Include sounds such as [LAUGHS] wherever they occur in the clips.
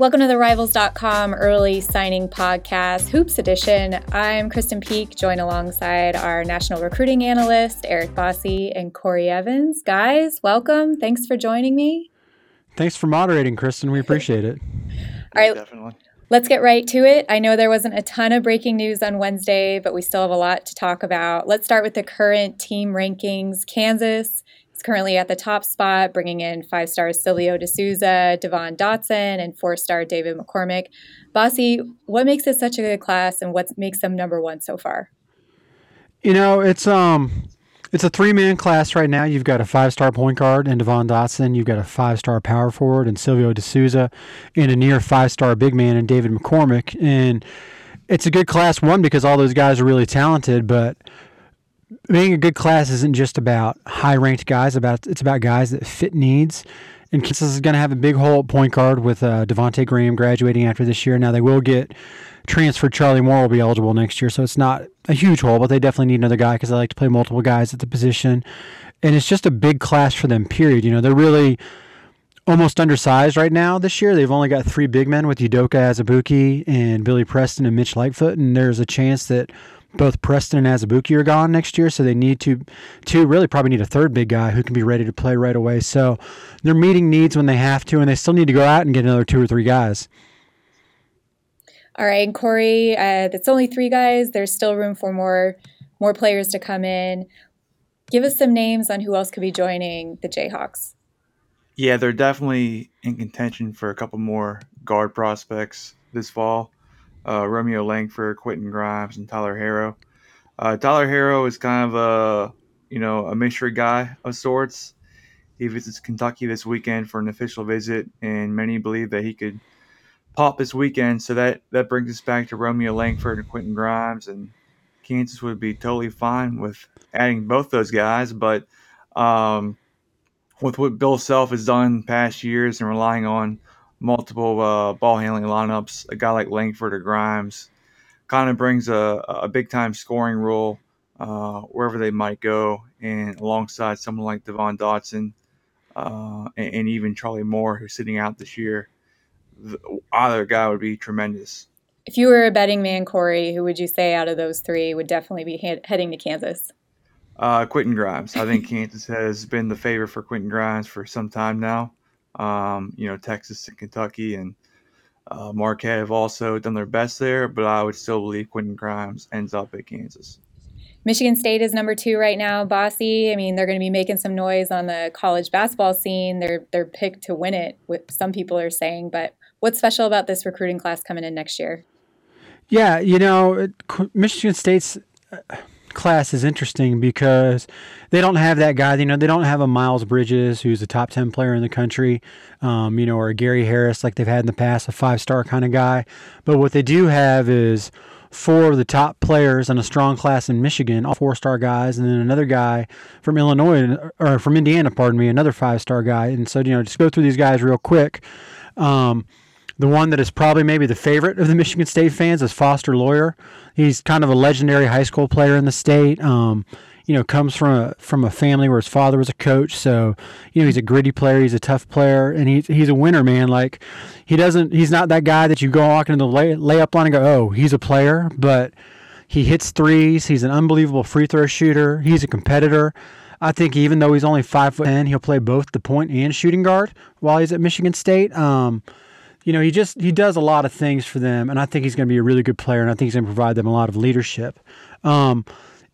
Welcome to the Rivals.com early signing podcast, Hoops Edition. I'm Krysten Peek, joined alongside our national recruiting analyst, Eric Bossi and Corey Evans. Guys, welcome. Thanks for joining me. Thanks for moderating, Krysten. We appreciate it. [LAUGHS] All right. Definitely. Let's get right to it. I know there wasn't a ton of breaking news on Wednesday, but we still have a lot to talk about. Let's start with the current team rankings. Kansas is currently at the top spot, bringing in five stars Silvio De Sousa, Devon Dotson, and four star David McCormick. Bossi, what makes it such a good class, and what makes them number one so far? You know, it's um, it's a three man class right now. You've got a five star point guard in Devon Dotson. You've got a five star power forward in Silvio De Sousa, and a near five star big man in David McCormick. And it's a good class one because all those guys are really talented, but being a good class isn't just about high ranked guys. About it's about guys that fit needs. And Kansas is going to have a big hole at point guard with uh, Devonte Graham graduating after this year. Now they will get transferred. Charlie Moore will be eligible next year, so it's not a huge hole, but they definitely need another guy because they like to play multiple guys at the position. And it's just a big class for them, period. You know, they're really almost undersized right now this year. They've only got three big men with Udoka Azubuike and Billy Preston and Mitch Lightfoot, and there's a chance that both Preston and Azubuike are gone next year, so they need to, to really probably need a third big guy who can be ready to play right away. So they're meeting needs when they have to, and they still need to go out and get another two or three guys. All right, and Corey, uh, that's only three guys. There's still room for more more players to come in. Give us some names on who else could be joining the Jayhawks. Yeah, they're definitely in contention for a couple more guard prospects this fall uh, Romeo Langford, Quentin Grimes, and Tyler Herro. Uh, Tyler Herro is kind of a you know a mystery guy of sorts. He visits Kentucky this weekend for an official visit, and many believe that he could pop this weekend. So that that brings us back to Romeo Langford and Quentin Grimes, and Kansas would be totally fine with adding both those guys. But um, with what Bill Self has done past years and relying on multiple uh, ball handling lineups, a guy like Langford or Grimes kind of brings a, a big time scoring role uh, wherever they might go, and alongside someone like Devon Dotson uh, and, and, even Charlie Moore, who's sitting out this year, the, either guy would be tremendous. If you were a betting man, Corey, who would you say out of those three would definitely be he- heading to Kansas? Uh, Quentin Grimes. I think Kansas has been the favorite for Quentin Grimes for some time now. Um, you know, Texas and Kentucky and uh, Marquette have also done their best there, but I would still believe Quentin Grimes ends up at Kansas. Michigan State is number two right now, Bossi, I mean, they're going to be making some noise on the college basketball scene. They're they're picked to win it. What some people are saying, but what's special about this recruiting class coming in next year? Yeah, you know, Michigan State's uh, class is interesting because they don't have that guy. You know, they don't have a Miles Bridges who's a top ten player in the country, um, you know, or a Gary Harris like they've had in the past, a five star kind of guy. But what they do have is four of the top players in a strong class in Michigan, all four star guys, and then another guy from Illinois or from Indiana, pardon me, another five star guy. And so, you know, just go through these guys real quick. Um, the one that is probably maybe the favorite of the Michigan State fans is Foster Loyer. He's kind of a legendary high school player in the state. Um, you know, comes from a from a family where his father was a coach, so you know he's a gritty player. He's a tough player, and he's he's a winner, man. Like he doesn't, he's not that guy that you go walking into the lay, layup line and go, oh, he's a player, but he hits threes. He's an unbelievable free throw shooter. He's a competitor. I think even though he's only five foot ten, he'll play both the point and shooting guard while he's at Michigan State. Um, you know, he just he does a lot of things for them, and I think he's going to be a really good player, and I think he's going to provide them a lot of leadership. Um,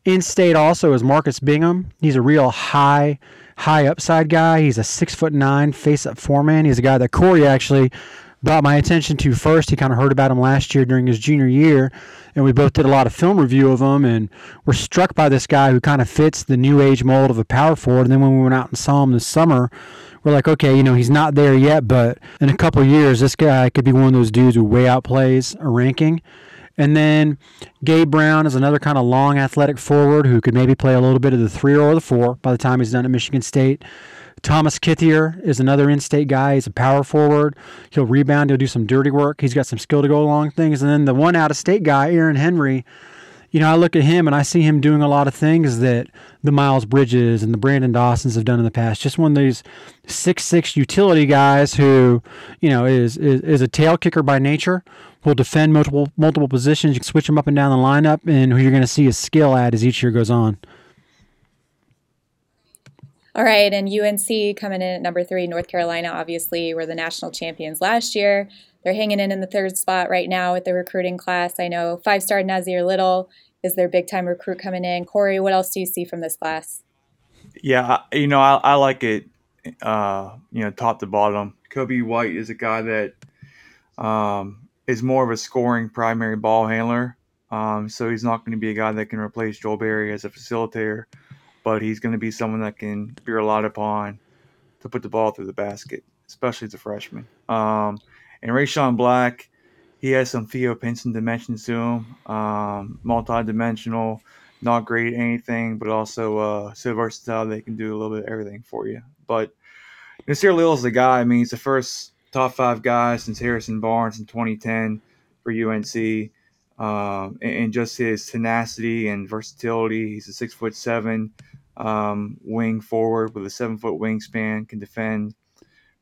in state also is Marcus Bingham. He's a real high high upside guy. He's a six foot nine face up foreman. He's a guy that Corey actually brought my attention to first. He kind of heard about him last year during his junior year, and we both did a lot of film review of him, and were struck by this guy who kind of fits the new age mold of a power forward. And then when we went out and saw him this summer, we're like, okay, you know, he's not there yet, but in a couple years, this guy could be one of those dudes who way outplays a ranking. And then Gabe Brown is another kind of long athletic forward who could maybe play a little bit of the three or the four by the time he's done at Michigan State. Thomas Kithier is another in-state guy. He's a power forward. He'll rebound. He'll do some dirty work. He's got some skill to go along things. And then the one out-of-state guy, Aaron Henry, you know, I look at him and I see him doing a lot of things that the Miles Bridges and the Branden Dawsons have done in the past. Just one of these six six utility guys who, you know, is, is is a tail kicker by nature. Will defend multiple multiple positions. You can switch him up and down the lineup, and who you're going to see his skill at as each year goes on. All right, and UNC coming in at number three, North Carolina, obviously, were the national champions last year. They're hanging in in the third spot right now with the recruiting class. I know five star Nassir Little is their big time recruit coming in. Corey, what else do you see from this class? Yeah, you know, I, I like it, uh, you know, top to bottom. Coby White is a guy that um, is more of a scoring primary ball handler. Um, so he's not going to be a guy that can replace Joel Berry as a facilitator, but he's going to be someone that can be relied upon to put the ball through the basket, especially as a freshman. Um, and Rechon Black, he has some Theo Pinson dimensions to him. Um, multi-dimensional, not great at anything, but also uh, so versatile they can do a little bit of everything for you. But Nassir Little is the guy. I mean, he's the first top five guy since Harrison Barnes in 2010 for UNC. Um, and, and, just his tenacity and versatility. He's a six foot seven um, wing forward with a seven foot wingspan, can defend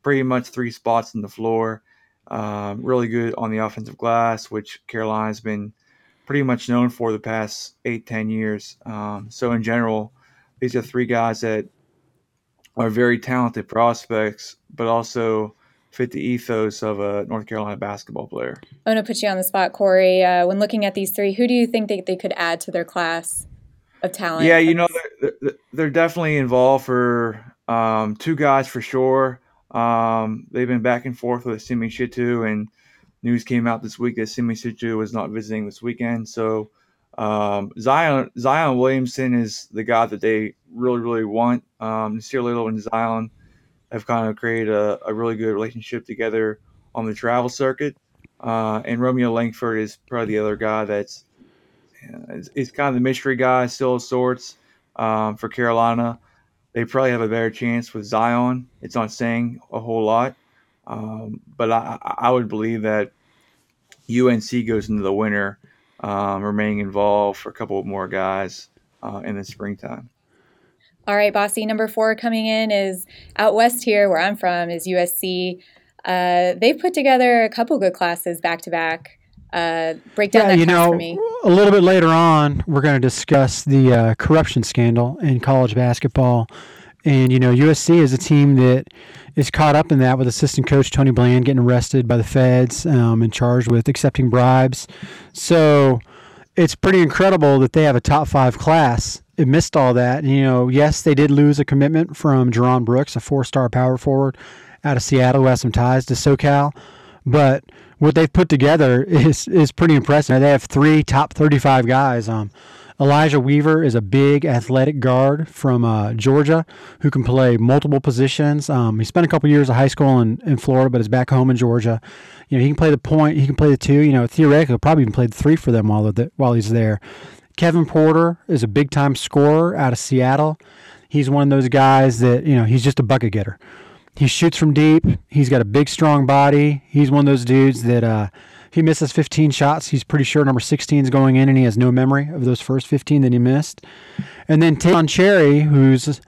pretty much three spots in the floor. Um, really good on the offensive glass, which Carolina's been pretty much known for the past eight, ten years. Um, so in general, these are three guys that are very talented prospects, but also fit the ethos of a North Carolina basketball player. I'm going to put you on the spot, Corey. Uh, when looking at these three, who do you think they, they could add to their class of talent? Yeah, you know, they're, they're, definitely involved for um, two guys for sure. Um, they've been back and forth with Simi Shittu, and news came out this week that Simi Shittu was not visiting this weekend. So um, Zion Zion Williamson is the guy that they really really want. Um, Nassir Little and Zion have kind of created a, a really good relationship together on the travel circuit. Uh, and Romeo Langford is probably the other guy that's is kind of the mystery guy still of sorts um, for Carolina they probably have a better chance with Zion. It's not saying a whole lot, um, but I, I would believe that UNC goes into the winter, um, remaining involved for a couple more guys uh, in the springtime. All right, Bossi. Number four coming in is out west here, where I'm from, is USC. Uh, they've put together a couple good classes back to back. Uh, break down yeah, that you know, for me. A little bit later on, we're going to discuss the uh, corruption scandal in college basketball. And, you know, USC is a team that is caught up in that with assistant coach Tony Bland getting arrested by the feds um, and charged with accepting bribes. So it's pretty incredible that they have a top five class. It missed all that. And, you know, yes, they did lose a commitment from Jerron Brooks, a four star power forward out of Seattle who has some ties to SoCal. But what they've put together is is pretty impressive. They have three top 35 guys. Um, Elijah Weaver is a big athletic guard from uh, Georgia who can play multiple positions. Um, he spent a couple years of high school in, in Florida, but is back home in Georgia. You know, he can play the point. He can play the two. You know, theoretically, probably even played three for them while the, while he's there. Kevin Porter is a big time scorer out of Seattle. He's one of those guys that you know he's just a bucket getter. He shoots from deep. He's got a big, strong body. He's one of those dudes that uh, he misses 15 shots. He's pretty sure number 16 is going in, and he has no memory of those first 15 that he missed. And then Taeshon Cherry, who's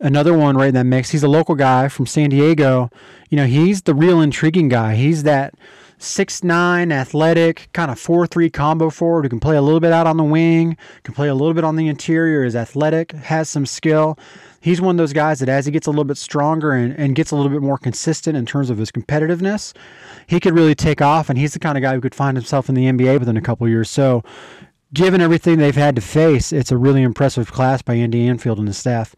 another one right in that mix. He's a local guy from San Diego. You know, he's the real intriguing guy. He's that six nine athletic kind of four three combo forward who can play a little bit out on the wing, can play a little bit on the interior, is athletic, has some skill he's one of those guys that as he gets a little bit stronger and, and gets a little bit more consistent in terms of his competitiveness, he could really take off. And he's the kind of guy who could find himself in the NBA within a couple years. So, given everything they've had to face, it's a really impressive class by Andy Enfield and his staff.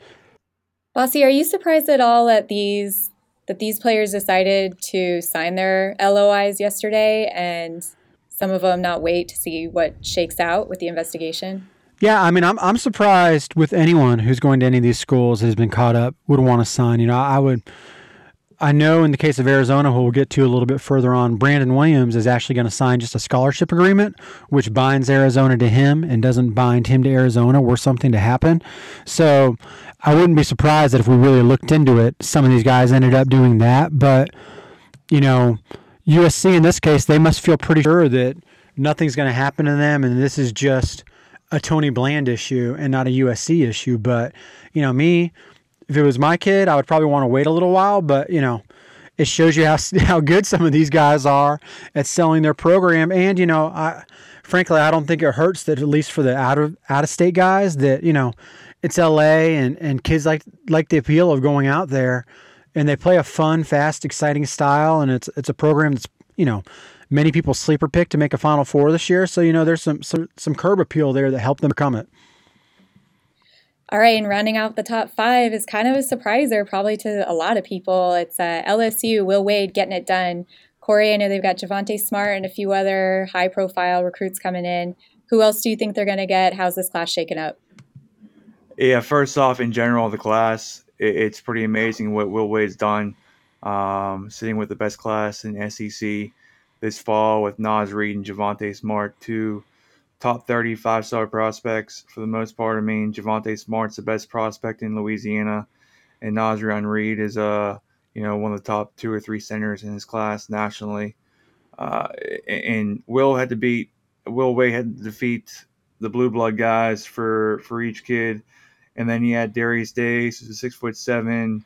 Bossi, are you surprised at all at these that these players decided to sign their LOIs yesterday and some of them not wait to see what shakes out with the investigation? Yeah, I mean, I'm I'm surprised with anyone who's going to any of these schools that has been caught up would want to sign. You know, I would. I know in the case of Arizona, who we'll get to a little bit further on, Brandon Williams is actually going to sign just a scholarship agreement, which binds Arizona to him and doesn't bind him to Arizona were something to happen. So I wouldn't be surprised that if we really looked into it, some of these guys ended up doing that. But, you know, USC in this case, they must feel pretty sure that nothing's going to happen to them and this is just a Tony Bland issue and not a USC issue. But, you know, me, if it was my kid, I would probably want to wait a little while. But, you know, it shows you how, [LAUGHS] how good some of these guys are at selling their program. And, you know, I, frankly, I don't think it hurts that at least for the out of out of state guys that, you know, it's LA and, and kids like like the appeal of going out there and they play a fun, fast, exciting style and it's it's a program that's, you know, many people sleeper pick to make a Final Four this year. So you know, there's some some, some curb appeal there that helped them become it. All right, and rounding out the top five is kind of a surpriser, probably to a lot of people. It's uh, LSU, Will Wade getting it done. Corey, I know they've got Javonte Smart and a few other high profile recruits coming in. Who else do you think they're going to get? How's this class shaking up? Yeah, first off, in general, the class, it, it's pretty amazing what Will Wade's done. Um, sitting with the best class in SEC this fall with Naz Reid and Javonte Smart, two top 30 five star prospects for the most part. I mean, Javonte Smart's the best prospect in Louisiana, and Naz Reid is uh, you know one of the top two or three centers in his class nationally. Uh, and Will had to beat Will Wade had to defeat the blue blood guys for for each kid, and then he had Darius Days, who's a six foot seven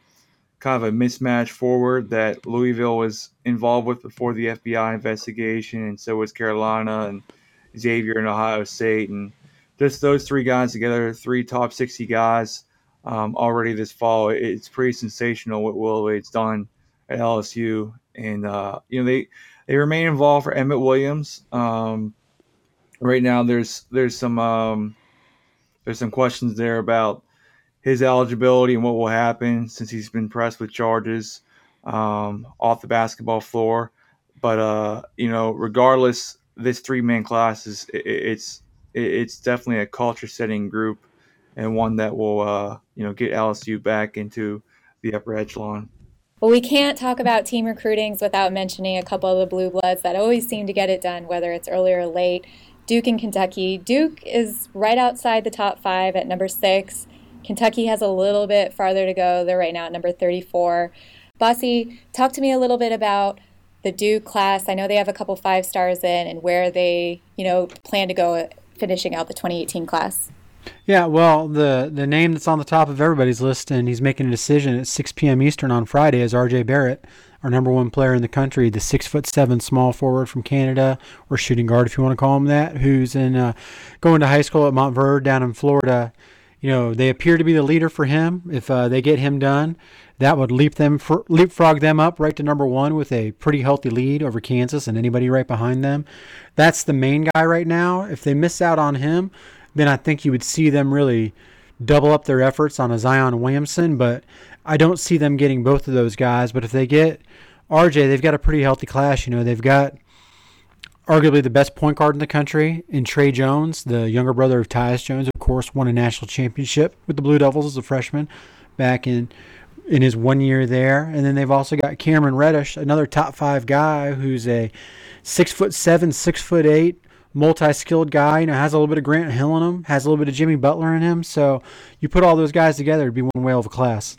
kind of a mismatch forward that Louisville was involved with before the FBI investigation, and so was Carolina and Xavier and Ohio State, and just those three guys together, three top sixty guys um, already this fall. It's pretty sensational what Will Wade's done at LSU, and uh, you know they they remain involved for Emmett Williams. Um, right now, there's there's some um, there's some questions there about his eligibility and what will happen since he's been pressed with charges um, off the basketball floor. But uh, you know, regardless, this three man class is it, it's it, it's definitely a culture setting group and one that will uh, you know get LSU back into the upper echelon. Well, we can't talk about team recruitings without mentioning a couple of the blue bloods that always seem to get it done, whether it's early or late. Duke and Kentucky. Duke is right outside the top five at number six. Kentucky has a little bit farther to go. They're right now at number 34. Bossi, talk to me a little bit about the Duke class. I know they have a couple five stars in and where they, you know, plan to go finishing out the 2018 class. Yeah, well, the the name that's on the top of everybody's list, and he's making a decision at 6 p.m. Eastern on Friday, is R.J. Barrett, our number one player in the country, the six foot seven small forward from Canada, or shooting guard if you want to call him that, who's in uh, going to high school at Montverde down in Florida you know, they appear to be the leader for him. If uh, they get him done, that would leap them for, leapfrog them up right to number one with a pretty healthy lead over Kansas and anybody right behind them. That's the main guy right now. If they miss out on him, then I think you would see them really double up their efforts on a Zion Williamson. But I don't see them getting both of those guys. But if they get RJ, they've got a pretty healthy class. You know, they've got arguably the best point guard in the country in Tre Jones, the younger brother of Tyus Jones, course, won a national championship with the Blue Devils as a freshman back in in his one year there. And then they've also got Cameron Reddish, another top five guy who's a six foot seven, six foot eight, multi-skilled guy. You know, has a little bit of Grant Hill in him, has a little bit of Jimmy Butler in him. So you put all those guys together, it'd be one whale of a class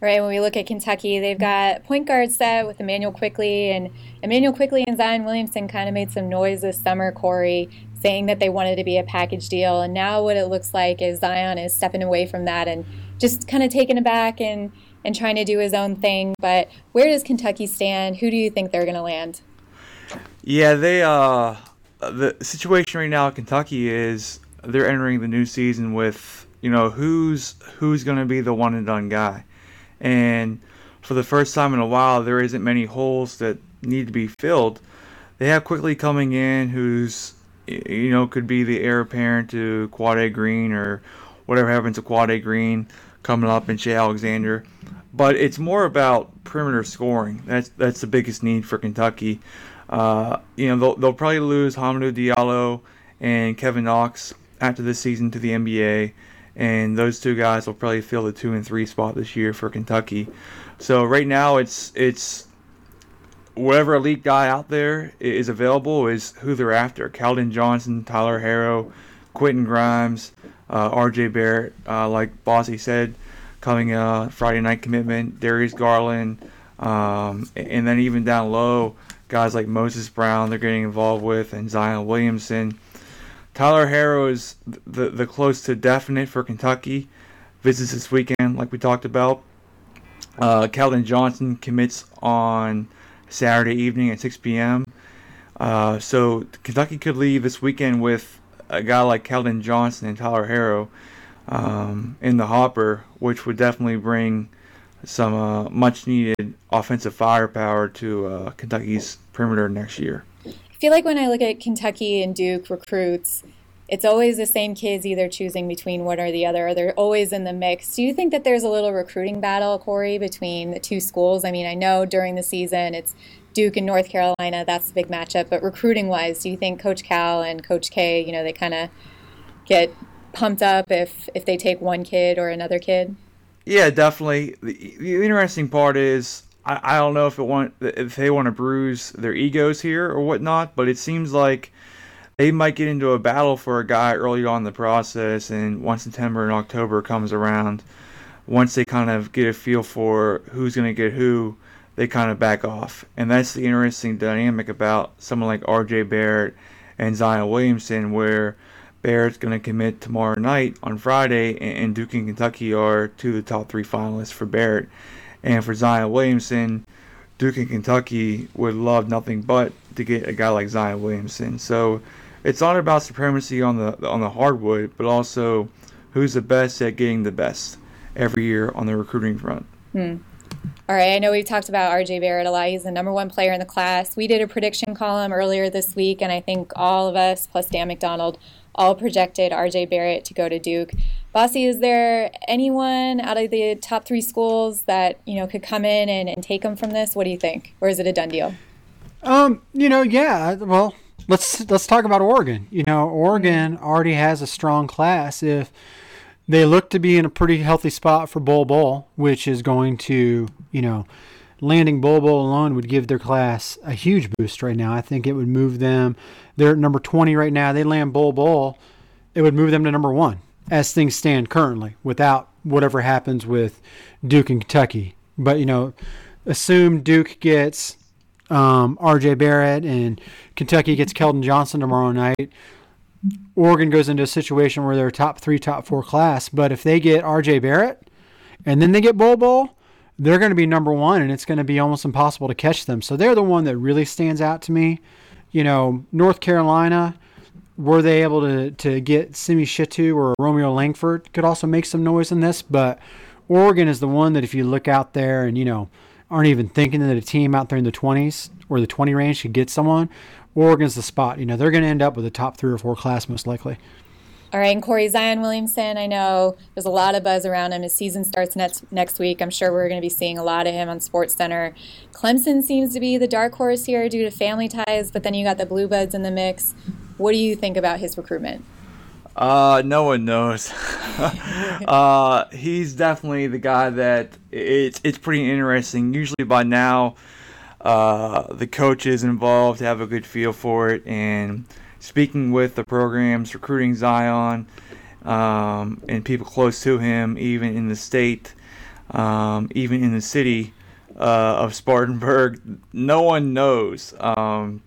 right? When we look at Kentucky, they've got point guard set with Immanuel Quickley, and Immanuel Quickley and Zion Williamson kind of made some noise this summer, Corey, saying that they wanted to be a package deal. And now what it looks like is Zion is stepping away from that and just kind of taking it back and, and trying to do his own thing. But where does Kentucky stand? Who do you think they're going to land? Yeah, they uh the situation right now at Kentucky is they're entering the new season with you know who's who's going to be the one and done guy and for the first time in a while, there isn't many holes that need to be filled. They have Quickley coming in, who's you know could be the heir apparent to Quade Green or whatever happens to Quade Green coming up in Shai Alexander. But it's more about perimeter scoring. That's that's the biggest need for Kentucky. Uh, you know they'll, they'll probably lose Hamidou Diallo and Kevin Knox after this season to the NBA and those two guys will probably fill the two and three spot this year for Kentucky. So right now it's it's whatever elite guy out there is available is who they're after. Keldon Johnson, Tyler Herro, Quentin Grimes, uh, R.J. Barrett, uh, like Bossi said, coming uh, Friday night commitment. Darius Garland, um, and then even down low, guys like Moses Brown they're getting involved with, and Zion Williamson. Tyler Herro is the the close to definite for Kentucky. Visits this weekend, like we talked about. Uh, Keldon Johnson commits on Saturday evening at 6 p.m. Uh, so Kentucky could leave this weekend with a guy like Keldon Johnson and Tyler Herro um, in the hopper, which would definitely bring some uh, much needed offensive firepower to uh, Kentucky's perimeter next year. I feel like when I look at Kentucky and Duke recruits, it's always the same kids either choosing between one or the other, or they're always in the mix. Do you think that there's a little recruiting battle, Corey, between the two schools? I mean, I know during the season it's Duke and North Carolina, that's the big matchup, but recruiting wise, do you think Coach Cal and Coach K, you know, they kind of get pumped up if if they take one kid or another kid? Yeah, definitely. The, the interesting part is I, I don't know if it want if they want to bruise their egos here or whatnot, but it seems like they might get into a battle for a guy early on in the process, and once September and October comes around, once they kind of get a feel for who's going to get who, they kind of back off. And that's the interesting dynamic about someone like R.J. Barrett and Zion Williamson, where Barrett's going to commit tomorrow night on Friday, and Duke and Kentucky are two of the top three finalists for Barrett. And for Zion Williamson, Duke and Kentucky would love nothing but to get a guy like Zion Williamson. So it's not about supremacy on the on the hardwood, but also who's the best at getting the best every year on the recruiting front. Hmm. All right, I know we've talked about RJ Barrett a lot. He's the number one player in the class. We did a prediction column earlier this week, and I think all of us, plus Dan McDonald, all projected RJ Barrett to go to Duke. Bossi, is there anyone out of the top three schools that you know could come in and, and take him from this? What do you think, or is it a done deal? Um, you know, yeah. Well, let's let's talk about Oregon. You know, mm-hmm. Oregon already has a strong class. If they look to be in a pretty healthy spot for Bol Bol, which is going to, you know, landing Bol Bol alone would give their class a huge boost right now. I think it would move them. They're at number 20 right now. They land Bol Bol, it would move them to number one as things stand currently without whatever happens with Duke and Kentucky. But, you know, assume Duke gets um, RJ Barrett and Kentucky gets Keldon Johnson tomorrow night. Oregon goes into a situation where they're top three, top four class. But if they get RJ Barrett and then they get Bol Bol, they're going to be number one, and it's going to be almost impossible to catch them. So they're the one that really stands out to me. You know, North Carolina, were they able to, to get Simi Shittu or Romeo Langford could also make some noise in this, but Oregon is the one that if you look out there and, you know, aren't even thinking that a team out there in the 20s or the 20 range could get someone, Oregon's the spot. You know, they're going to end up with a top three or four class most likely. All right, and Corey Zion Williamson, I know there's a lot of buzz around him. His season starts next next week. I'm sure we're going to be seeing a lot of him on Sports Center. Clemson seems to be the dark horse here due to family ties, but then you got the Blue Bloods in the mix. What do you think about his recruitment? Uh, no one knows. [LAUGHS] [LAUGHS] uh, he's definitely the guy that it's it's pretty interesting. Usually by now, uh, the coaches involved have a good feel for it and speaking with the programs, recruiting Zion, um, and people close to him, even in the state, um, even in the city uh, of Spartanburg, no one knows. Um,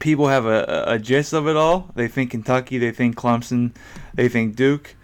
people have a, a, gist of it all. They think Kentucky, they think Clemson, they think Duke.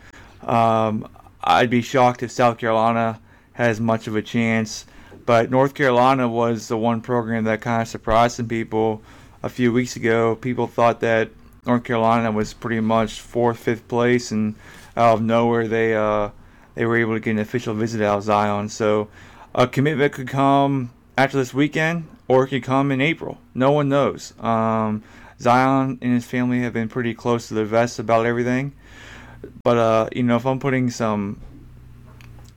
Um, I'd be shocked if South Carolina has much of a chance. But North Carolina was the one program that kind of surprised some people a few weeks ago, people thought that North Carolina was pretty much fourth, fifth place, and out of nowhere they uh, they were able to get an official visit out of Zion. So a commitment could come after this weekend, or it could come in April. No one knows. Um, Zion and his family have been pretty close to the vest about everything. But uh, you know, if I'm putting some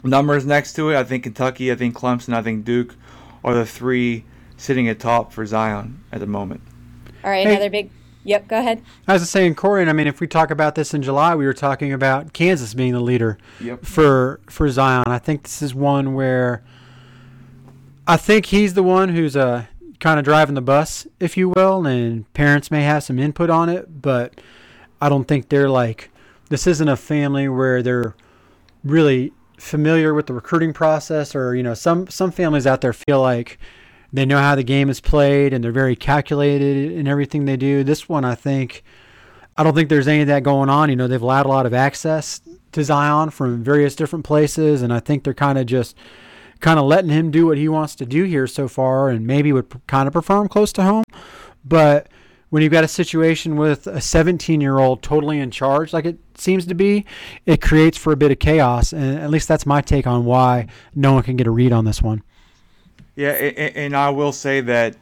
numbers next to it, I think Kentucky, I think Clemson, I think Duke are the three sitting atop for Zion at the moment. All right, hey, another big. Yep, go ahead. I was saying, Corey, I mean, if we talk about this in July, we were talking about Kansas being the leader yep. for for Zion. I think this is one where I think he's the one who's uh, kind of driving the bus, if you will, and parents may have some input on it, but I don't think they're like this isn't a family where they're really familiar with the recruiting process or you know some some families out there feel like they know how the game is played and they're very calculated in everything they do. This one, I think, I don't think there's any of that going on. You know, they've allowed a lot of access to Zion from various different places, and I think they're kind of just kind of letting him do what he wants to do here so far, and maybe would kind of prefer him close to home. But when you've got a situation with a 17 year old totally in charge, like it seems to be, it creates for a bit of chaos. And at least that's my take on why no one can get a read on this one. Yeah, and I will say that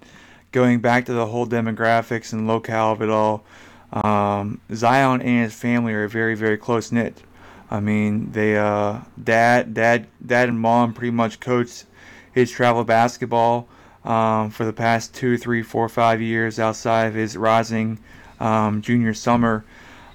going back to the whole demographics and locale of it all, um, Zion and his family are very, very close knit. I mean, they uh, dad, dad, dad, and mom pretty much coached his travel basketball um, for the past two, three, four, five years outside of his rising um, junior summer.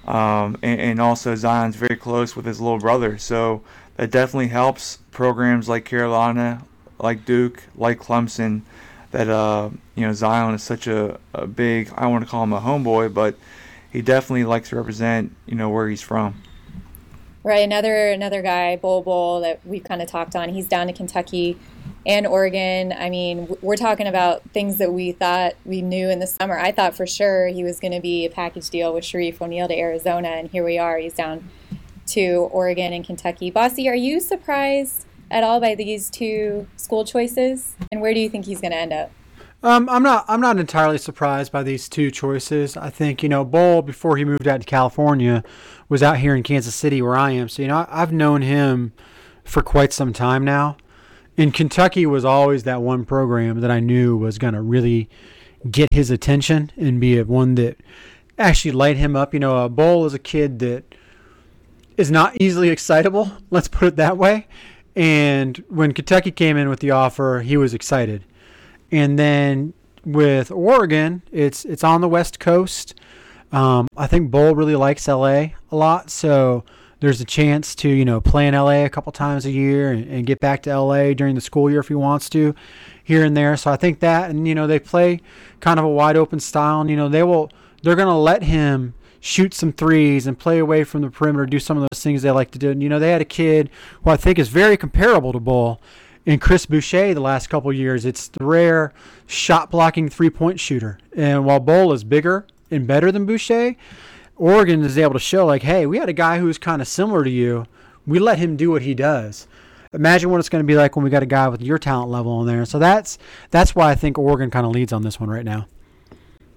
Um, and, and, also Zion's very close with his little brother, so that definitely helps programs like Carolina, like Duke, like Clemson. That uh, you know Zion is such a, a big. I want to call him a homeboy, but he definitely likes to represent you know where he's from. Right, another another guy, Bol Bol, that we've kind of talked on. He's down to Kentucky and Oregon. I mean, we're talking about things that we thought we knew in the summer. I thought for sure he was going to be a package deal with Shareef O'Neal to Arizona, and here we are. He's down to Oregon and Kentucky. Bossi, are you surprised at all by these two school choices? And where do you think he's going to end up? Um, I'm not. I'm not entirely surprised by these two choices. I think you know, Bol before he moved out to California was out here in Kansas City where I am. So you know, I've known him for quite some time now in Kentucky was always that one program that I knew was going to really get his attention and be one that actually light him up. You know, a Bol is a kid that is not easily excitable. [LAUGHS] Let's put it that way. And when Kentucky came in with the offer, he was excited. And then with Oregon, it's it's on the West Coast. Um, I think Bol really likes LA a lot, so there's a chance to you know play in LA a couple times a year and, and, get back to LA during the school year if he wants to, here and there. So I think that and you know they play kind of a wide open style and you know they will they're gonna let him shoot some threes and play away from the perimeter, do some of those things they like to do. And you know they had a kid who I think is very comparable to Bol. In Chris Boucher, the last couple years, it's the rare shot blocking three point shooter. And while Bol is bigger and better than Boucher, Oregon is able to show like, hey, we had a guy who's kind of similar to you. We let him do what he does. Imagine what it's going to be like when we got a guy with your talent level in there. So that's that's why I think Oregon kind of leads on this one right now.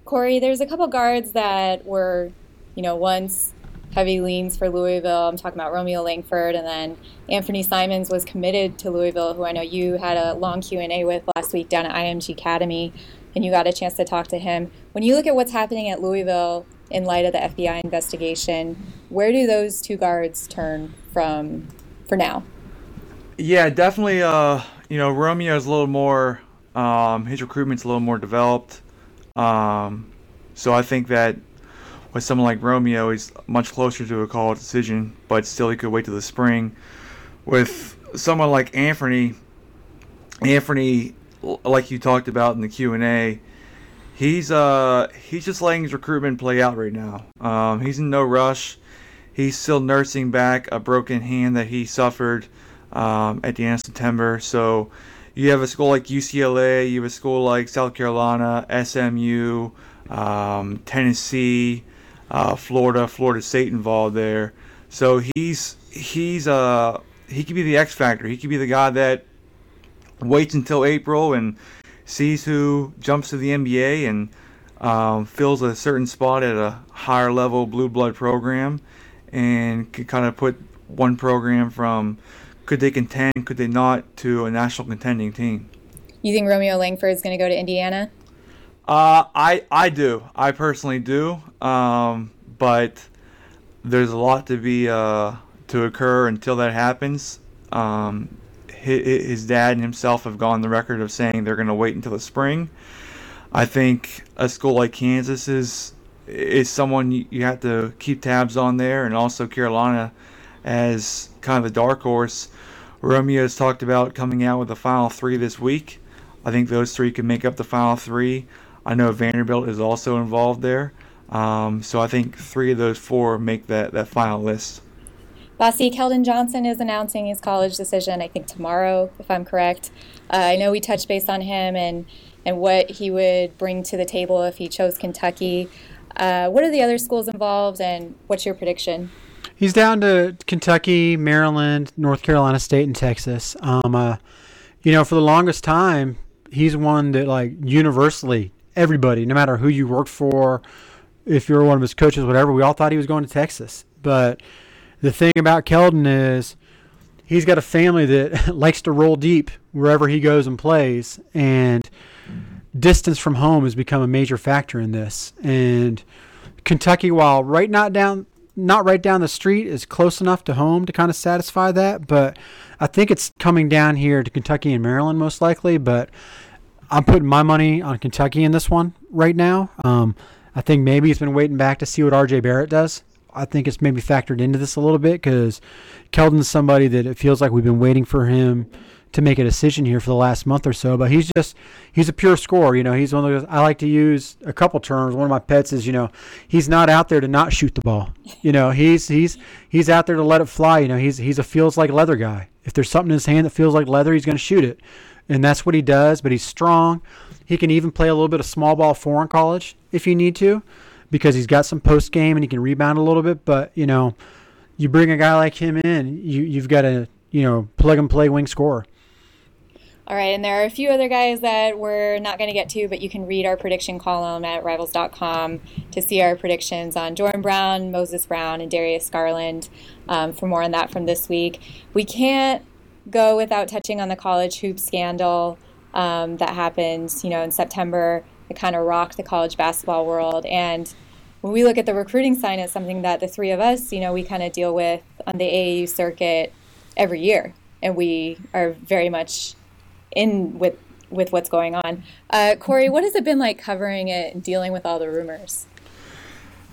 Corey, there's a couple guards that were, you know, once heavy leans for Louisville. I'm talking about Romeo Langford, and then Anthony Simons was committed to Louisville, who I know you had a long Q and A with last week down at IMG Academy, and you got a chance to talk to him. When you look at what's happening at Louisville in light of the FBI investigation. Where do those two guards turn from for now? Yeah, definitely. Uh, you know, Romeo is a little more. Um, his recruitment's a little more developed. Um, so I think that with someone like Romeo, he's much closer to a call decision, but still he could wait till the spring. With someone like Anthony, Anthony, like you talked about in the Q and A, he's uh he's just letting his recruitment play out right now. Um, he's in no rush. He's still nursing back a broken hand that he suffered um, at the end of September. So you have a school like UCLA, you have a school like South Carolina, SMU, um, Tennessee, uh, Florida, Florida State involved there. So he's he's uh he could be the X factor. He could be the guy that waits until April and sees who jumps to the NBA and um, fills a certain spot at a higher level blue blood program and can kind of put one program from could they contend, could they not, to a national contending team. You think Romeo Langford is going to go to Indiana? Uh, I I do. I personally do. Um, but there's a lot to be uh, to occur until that happens. Um, his dad and himself have gone the record of saying they're going to wait until the spring. I think a school like Kansas is is someone you have to keep tabs on there, and also Carolina as kind of a dark horse. Romeo has talked about coming out with the final three this week. I think those three can make up the final three. I know Vanderbilt is also involved there. Um, so I think three of those four make that, that final list. Bossi Keldon Johnson is announcing his college decision, I think tomorrow, if I'm correct. Uh, I know we touched base on him and, and what he would bring to the table if he chose Kentucky. Uh, what are the other schools involved, and what's your prediction? He's down to Kentucky, Maryland, North Carolina State, and Texas. Um, uh, you know, for the longest time, he's one that like universally everybody, no matter who you worked for, if you're one of his coaches, whatever, we all thought he was going to Texas. But the thing about Keldon is he's got a family that [LAUGHS] likes to roll deep wherever he goes and plays, and distance from home has become a major factor in this. And Kentucky, while right not down not right down the street, is close enough to home to kind of satisfy that. But I think it's coming down here to Kentucky and Maryland most likely. But I'm putting my money on Kentucky in this one right now. Um, I think maybe he's been waiting back to see what RJ Barrett does. I think it's maybe factored into this a little bit because Keldon's somebody that it feels like we've been waiting for him to make a decision here for the last month or so. But he's just he's a pure scorer. You know, he's one of those. I like to use a couple terms. One of my pets is you know he's not out there to not shoot the ball. You know, he's he's he's out there to let it fly. You know, he's he's a feels like leather guy. If there's something in his hand that feels like leather, he's going to shoot it, and that's what he does. But he's strong. He can even play a little bit of small ball four in college if you need to, because he's got some post game and he can rebound a little bit. But you know, you bring a guy like him in, you you've got a you know plug and play wing scorer. All right, and there are a few other guys that we're not going to get to, but you can read our prediction column at rivals.com to see our predictions on Jordan Brown, Moses Brown, and Darius Garland um, for more on that from this week. We can't go without touching on the college hoop scandal um, that happened, you know, in September. It kind of rocked the college basketball world. And when we look at the recruiting sign, it's something that the three of us, you know, we kind of deal with on the AAU circuit every year. And we are very much in with with what's going on. Uh, Corey, what has it been like covering it and dealing with all the rumors?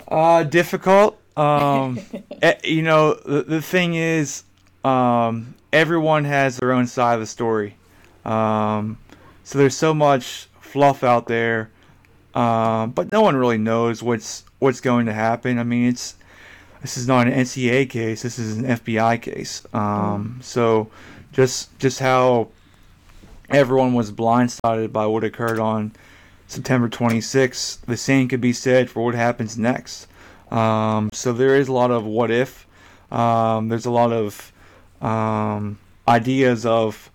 Uh, difficult. Um, [LAUGHS] eh, you know, the, the thing is, um, everyone has their own side of the story. Um, so there's so much fluff out there, um, but no one really knows what's what's going to happen. I mean, it's this is not an NCAA case. This is an FBI case. Um, so just just how everyone was blindsided by what occurred on September 26th. The same could be said for what happens next. Um, so there is a lot of what if. Um, there's a lot of um, ideas of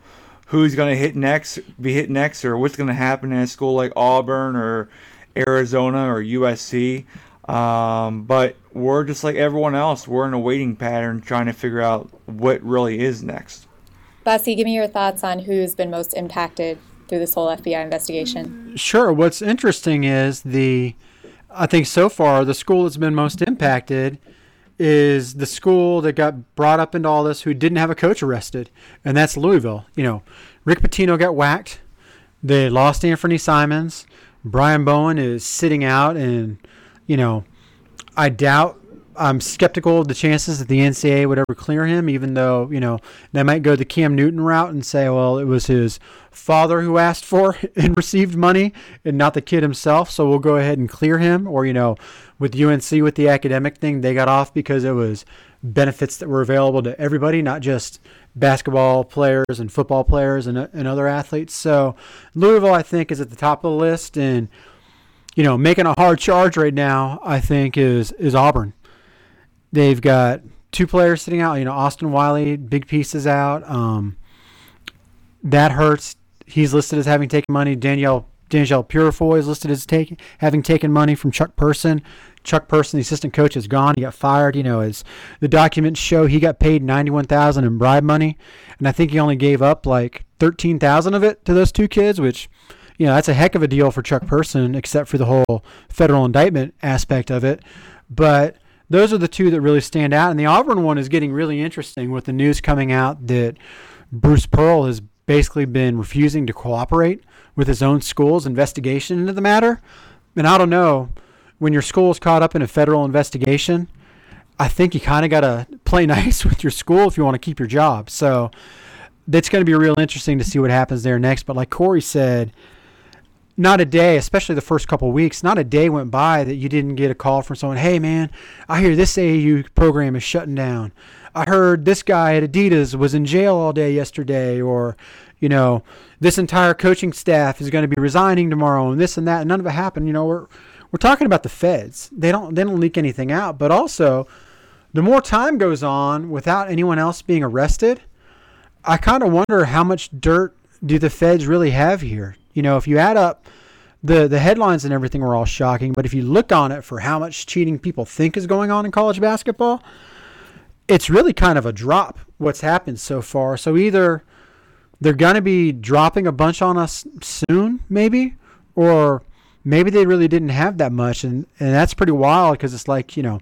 who's going to hit next, be hit next, or what's going to happen at a school like Auburn or Arizona or USC. Um, but we're just like everyone else. We're in a waiting pattern trying to figure out what really is next. Bossi, give me your thoughts on who's been most impacted through this whole FBI investigation. Sure. What's interesting is the, I think so far, the school that's been most impacted is the school that got brought up into all this who didn't have a coach arrested, and that's Louisville. You know, Rick Pitino got whacked. They lost Anthony Simons. Brian Bowen is sitting out, and, you know, I doubt I'm skeptical of the chances that the NCAA would ever clear him, even though, you know, they might go the Cam Newton route and say, well, it was his father who asked for [LAUGHS] and received money and not the kid himself. So we'll go ahead and clear him. Or, you know, with UNC with the academic thing, they got off because it was benefits that were available to everybody, not just basketball players and football players and, uh, and other athletes. So Louisville, I think, is at the top of the list. And, you know, making a hard charge right now, I think, is is Auburn. They've got two players sitting out. You know, Austin Wiley, big pieces out. Um, that hurts. He's listed as having taken money. Danjel Danjel Purifoy is listed as taking having taken money from Chuck Person. Chuck Person, the assistant coach, is gone. He got fired. You know, as the documents show, he got paid ninety-one thousand in bribe money, and I think he only gave up like thirteen thousand of it to those two kids, which, you know, that's a heck of a deal for Chuck Person, except for the whole federal indictment aspect of it. But those are the two that really stand out. And the Auburn one is getting really interesting with the news coming out that Bruce Pearl has basically been refusing to cooperate with his own school's investigation into the matter. And I don't know, when your school is caught up in a federal investigation, I think you kind of got to play [LAUGHS] nice with your school if you want to keep your job. So that's going to be real interesting to see what happens there next. But like Corey said, not a day, especially the first couple weeks, not a day went by that you didn't get a call from someone. Hey, man, I hear this AAU program is shutting down. I heard this guy at Adidas was in jail all day yesterday, or, you know, this entire coaching staff is going to be resigning tomorrow, and this and that. And none of it happened. You know, we're we're talking about the feds. They don't they don't leak anything out, but also the more time goes on without anyone else being arrested, I kind of wonder how much dirt do the feds really have here? You know, if you add up the the headlines and everything were all shocking, but if you look on it for how much cheating people think is going on in college basketball, it's really kind of a drop what's happened so far. So either they're going to be dropping a bunch on us soon, maybe, or maybe they really didn't have that much, and and that's pretty wild because it's like you know,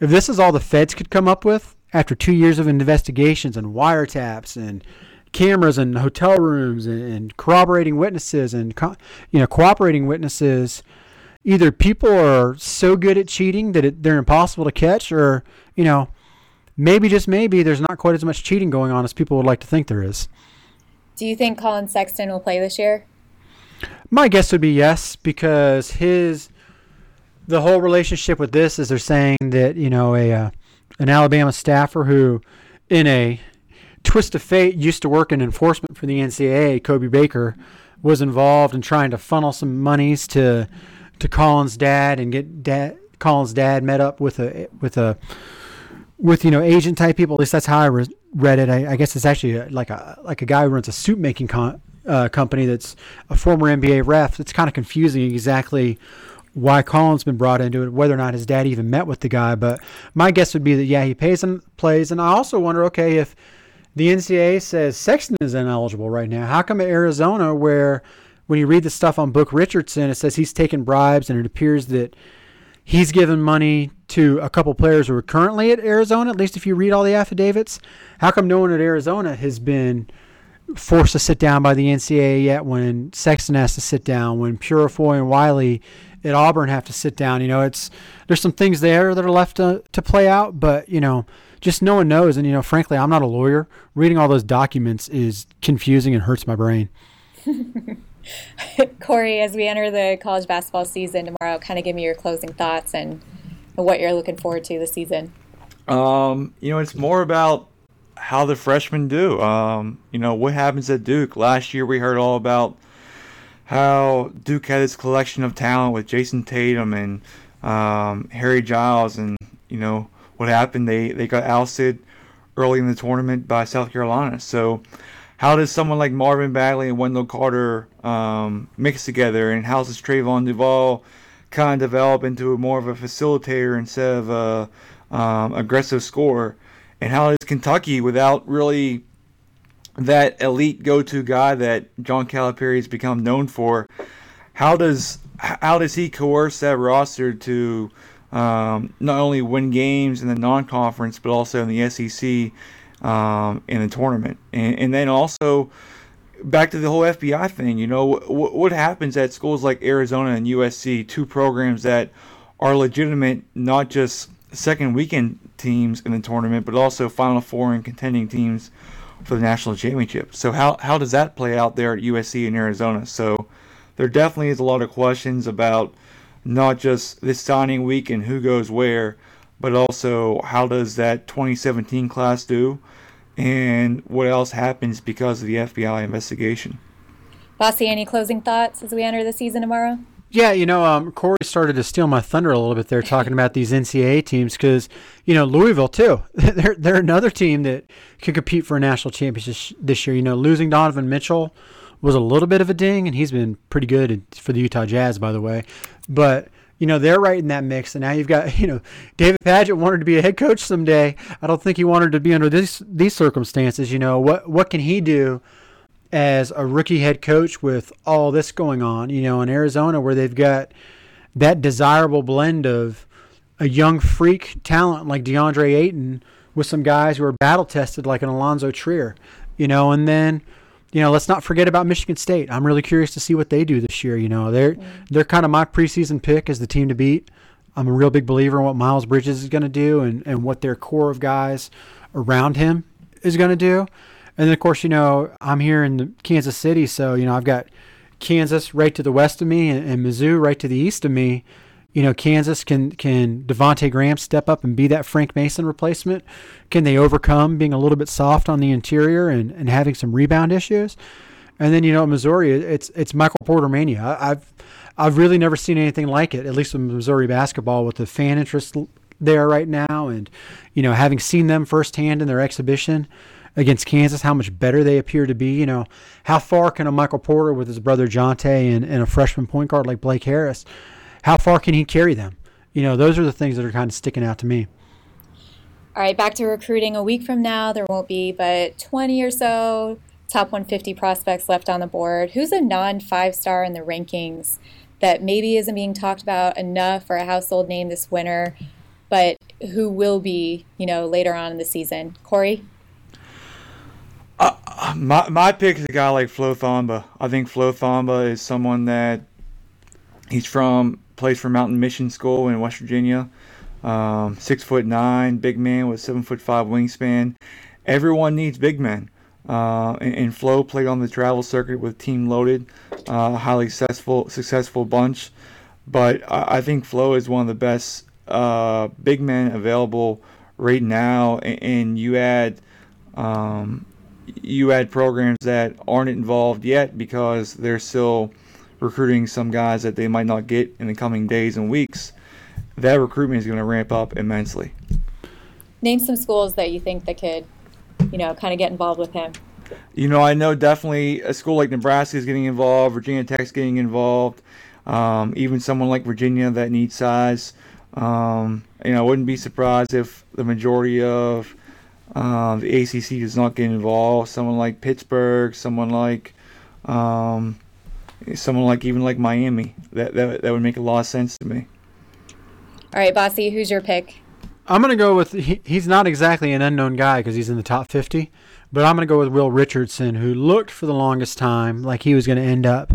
if this is all the feds could come up with after two years of investigations and wiretaps and cameras and hotel rooms and, and corroborating witnesses and co- you know cooperating witnesses either people are so good at cheating that it, they're impossible to catch or you know maybe just maybe there's not quite as much cheating going on as people would like to think there is. Do you think Collin Sexton will play this year? My guess would be yes because his the whole relationship with this is they're saying that you know a uh, an alabama staffer who in a twist of fate used to work in enforcement for the NCAA. Kobie Baker was involved in trying to funnel some monies to to Collin's dad and get dad Collin's dad met up with a with a with you know agent type people. At least that's how I re- read it. I, I, guess it's actually a, like a like a guy who runs a suit making con- uh, company that's a former NBA ref. It's kind of confusing exactly why Collin's been brought into it, whether or not his dad even met with the guy. But my guess would be that yeah, he pays and plays. And I also wonder, okay, if the NCAA says Sexton is ineligible right now. How come Arizona, where when you read the stuff on Book Richardson, it says he's taken bribes and it appears that he's given money to a couple players who are currently at Arizona, at least if you read all the affidavits? How come no one at Arizona has been forced to sit down by the NCAA yet when Sexton has to sit down, when Purifoy and Wiley at Auburn have to sit down? You know, it's there's some things there that are left to, to play out, but, you know, just no one knows. And, you know, frankly, I'm not a lawyer. Reading all those documents is confusing and hurts my brain. [LAUGHS] Corey, as we enter the college basketball season tomorrow, kind of give me your closing thoughts and what you're looking forward to this season. Um, you know, it's more about how the freshmen do. Um, you know, what happens at Duke? Last year we heard all about how Duke had its collection of talent with Jayson Tatum and um, Harry Giles, and you know, what happened. They they got ousted early in the tournament by South Carolina. So how does someone like Marvin Bagley and Wendell Carter um, mix together, and how does Trevon Duval kind of develop into more of a facilitator instead of a um, aggressive scorer? And how does Kentucky, without really that elite go-to guy that John Calipari has become known for, how does how does he coerce that roster to um, not only win games in the non-conference but also in the SEC um, in the tournament, and, and, then also back to the whole FBI thing. You know what, what happens at schools like Arizona and USC, two programs that are legitimate, not just second weekend teams in the tournament, but also Final Four and contending teams for the national championship. So how how does that play out there at USC and Arizona? So there definitely is a lot of questions about not just this signing week and who goes where, but also how does that 2017 class do, and what else happens because of the FBI investigation. Bossi, any closing thoughts as we enter the season tomorrow? Yeah, you know, um, Corey started to steal my thunder a little bit there, talking about these NCAA teams because, you know, Louisville too. [LAUGHS] they're they're another team that can compete for a national championship this year. You know, losing Donovan Mitchell was a little bit of a ding, and he's been pretty good for the Utah Jazz, by the way. But you know they're right in that mix, and now you've got [LAUGHS] you know David Padgett wanted to be a head coach someday. I don't think he wanted to be under this these circumstances. You know what what can he do as a rookie head coach with all this going on? You know in Arizona where they've got that desirable blend of a young freak talent like DeAndre Ayton with some guys who are battle tested like an Alonzo Trier. You know, and then you know, let's not forget about Michigan State. I'm really curious to see what they do this year. You know, they're mm. they're kind of my preseason pick as the team to beat. I'm a real big believer in what Miles Bridges is going to do and, and what their core of guys around him is going to do. And then, of course, you know, I'm here in Kansas City, so, you know, I've got Kansas right to the west of me and, and Mizzou right to the east of me. You know, Kansas can can Devonte Graham step up and be that Frank Mason replacement? Can they overcome being a little bit soft on the interior and, and having some rebound issues? And then you know, Missouri, it's it's Michael Porter mania. I've I've really never seen anything like it, at least with Missouri basketball, with the fan interest there right now, and you know, having seen them firsthand in their exhibition against Kansas, how much better they appear to be. You know, how far can a Michael Porter with his brother Jontay and, and a freshman point guard like Blake Harris, how far can he carry them? You know, those are the things that are kind of sticking out to me. All right, back to recruiting. A week from now, there won't be but 20 or so top 150 prospects left on the board. Who's a non five star in the rankings that maybe isn't being talked about enough or a household name this winter, but who will be, you know, later on in the season? Corey? Uh, my my pick is a guy like Flo Thamba. I think Flo Thamba is someone that he's from plays for Mountain Mission School in West Virginia. Um, six foot nine, big man with seven foot five wingspan. Everyone needs big men. Uh, and, and, Flo played on the travel circuit with Team Loaded, uh, highly successful successful bunch. But I, I think Flo is one of the best uh, big men available right now. And, and you add um, you add programs that aren't involved yet because they're still recruiting some guys that they might not get in the coming days and weeks, that recruitment is going to ramp up immensely. Name some schools that you think that could, you know, kind of get involved with him. You know, I know definitely a school like Nebraska is getting involved, Virginia Tech's getting involved, um, even someone like Virginia that needs size. Um, you know, I wouldn't be surprised if the majority of um, the ACC does not get involved. Someone like Pittsburgh, someone like, um, someone like even like Miami. That, that that would make a lot of sense to me. All right, Bossi, who's your pick? I'm gonna go with he, he's not exactly an unknown guy because he's in the top 50, but I'm gonna go with Will Richardson, who looked for the longest time like he was gonna end up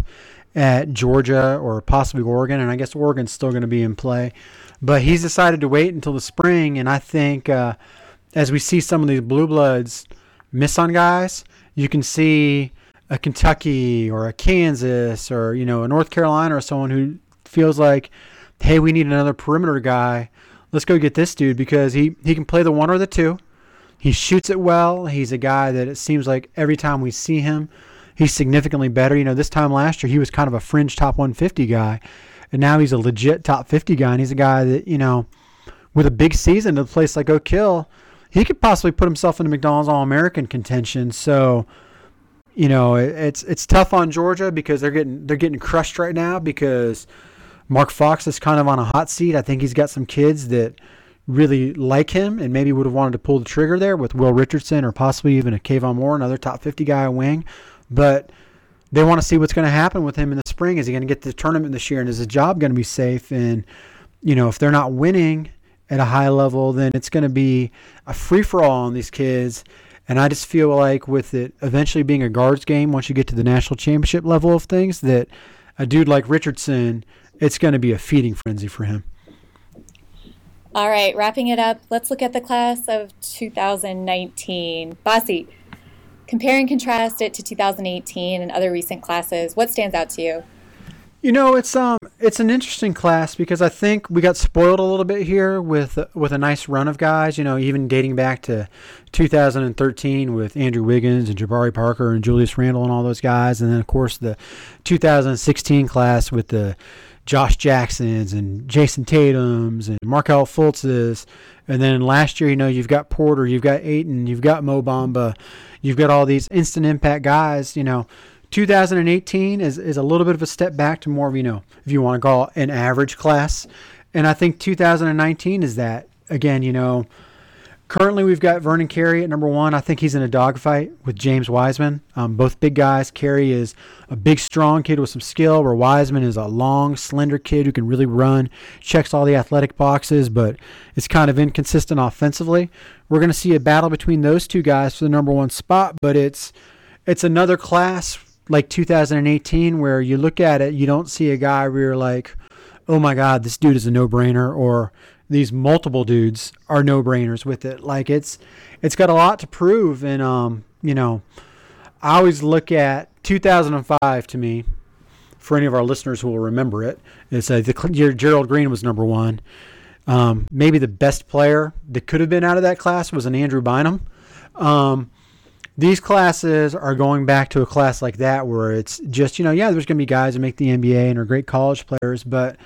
at Georgia or possibly Oregon, and I guess Oregon's still gonna be in play, but he's decided to wait until the spring, and I think. Uh, as we see some of these blue bloods miss on guys, you can see a Kentucky or a Kansas or you know a North Carolina or someone who feels like, hey, we need another perimeter guy. Let's go get this dude because he he can play the one or the two. He shoots it well. He's a guy that it seems like every time we see him, he's significantly better. You know, this time last year he was kind of a fringe top 150 guy, and now he's a legit top 50 guy. And he's a guy that you know, with a big season to a place like Oak Hill he could possibly put himself into McDonald's All American contention. So, you know, it's it's tough on Georgia because they're getting they're getting crushed right now because Mark Fox is kind of on a hot seat. I think he's got some kids that really like him and maybe would have wanted to pull the trigger there with Will Richardson or possibly even a Kayvon Moore, another top 50 guy wing. But they want to see what's going to happen with him in the spring. Is he going to get the tournament this year and is his job going to be safe? And, you know, if they're not winning at a high level, then it's going to be a free for all on these kids. And I just feel like with it eventually being a guards game, once you get to the national championship level of things, that a dude like Richardson, it's going to be a feeding frenzy for him. All right, wrapping it up, let's look at the class of 2019. Bossi, compare and contrast it to 2018 and other recent classes. What stands out to you? You know, it's um, it's an interesting class because I think we got spoiled a little bit here with with a nice run of guys. You know, even dating back to 2013 with Andrew Wiggins and Jabari Parker and Julius Randle and all those guys, and then of course the 2016 class with the Josh Jacksons and Jayson Tatum's and Markelle Fultz's. And then last year, you know, you've got Porter, you've got Ayton, you've got Mo Bamba, you've got all these instant impact guys, you know, 2018 is, is a little bit of a step back to more of, you know, if you want to call it an average class. And I think 2019 is that. Again, you know, currently we've got Vernon Carey at number one. I think he's in a dogfight with James Wiseman. Um, both big guys. Carey is a big, strong kid with some skill, where Wiseman is a long, slender kid who can really run, checks all the athletic boxes, but is kind of inconsistent offensively. We're going to see a battle between those two guys for the number one spot, but it's it's another class like 2018 where you look at it, you don't see a guy where you're like, oh my God, this dude is a no brainer, or these multiple dudes are no brainers with it. Like it's it's got a lot to prove, and um, you know, I always look at 2005 to me for any of our listeners who will remember it. It's uh, the Gerald Green was number one. Um, maybe the best player that could have been out of that class was an Andrew Bynum. Um, these classes are going back to a class like that where it's just, you know, yeah, there's going to be guys that make the NBA and are great college players, but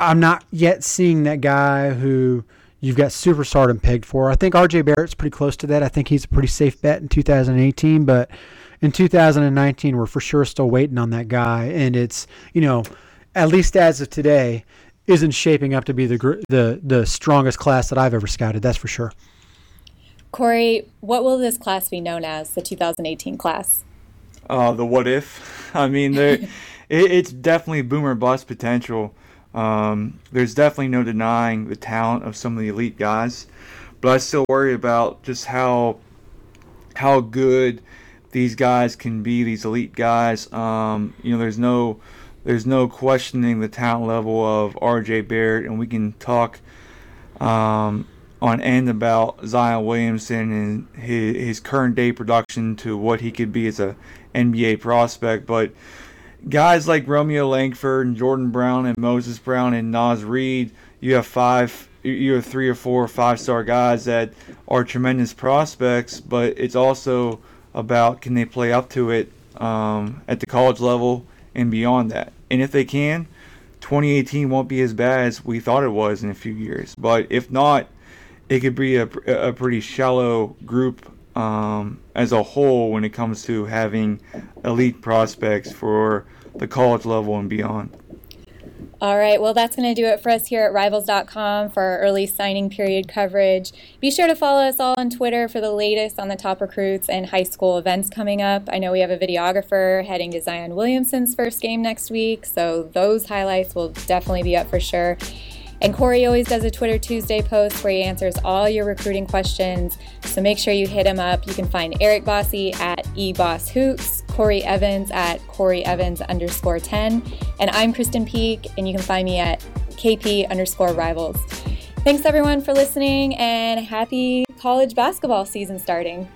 I'm not yet seeing that guy who you've got superstardom pegged for. I think RJ Barrett's pretty close to that. I think he's a pretty safe bet in 2018, but in 2019, we're for sure still waiting on that guy. And it's, you know, at least as of today, isn't shaping up to be the the the strongest class that I've ever scouted. That's for sure. Corey, what will this class be known as? The 2018 class. Uh, the what if? [LAUGHS] I mean, [LAUGHS] it, it's definitely boomer bust potential. Um, there's definitely no denying the talent of some of the elite guys, but I still worry about just how how good these guys can be. These elite guys. Um, you know, there's no there's no questioning the talent level of R.J. Barrett, and we can talk um, on end about Zion Williamson and his, his current day production to what he could be as a NBA prospect. But guys like Romeo Langford and Jordan Brown and Moses Brown and Naz Reid, you have five, you have three or four five star guys that are tremendous prospects, but it's also about can they play up to it um, at the college level and beyond that. And if they can, 2018 won't be as bad as we thought it was in a few years. But if not, it could be a, a pretty shallow group um, as a whole when it comes to having elite prospects for the college level and beyond. All right, well, that's going to do it for us here at Rivals.com for our early signing period coverage. Be sure to follow us all on Twitter for the latest on the top recruits and high school events coming up. I know we have a videographer heading to Zion Williamson's first game next week, so those highlights will definitely be up for sure. And Corey always does a Twitter Tuesday post where he answers all your recruiting questions. So make sure you hit him up. You can find Eric Bossi at eBossHoops, Corey Evans at Corey Evans underscore 10. And I'm Krysten Peek, and you can find me at KP underscore rivals. Thanks everyone for listening and happy college basketball season starting.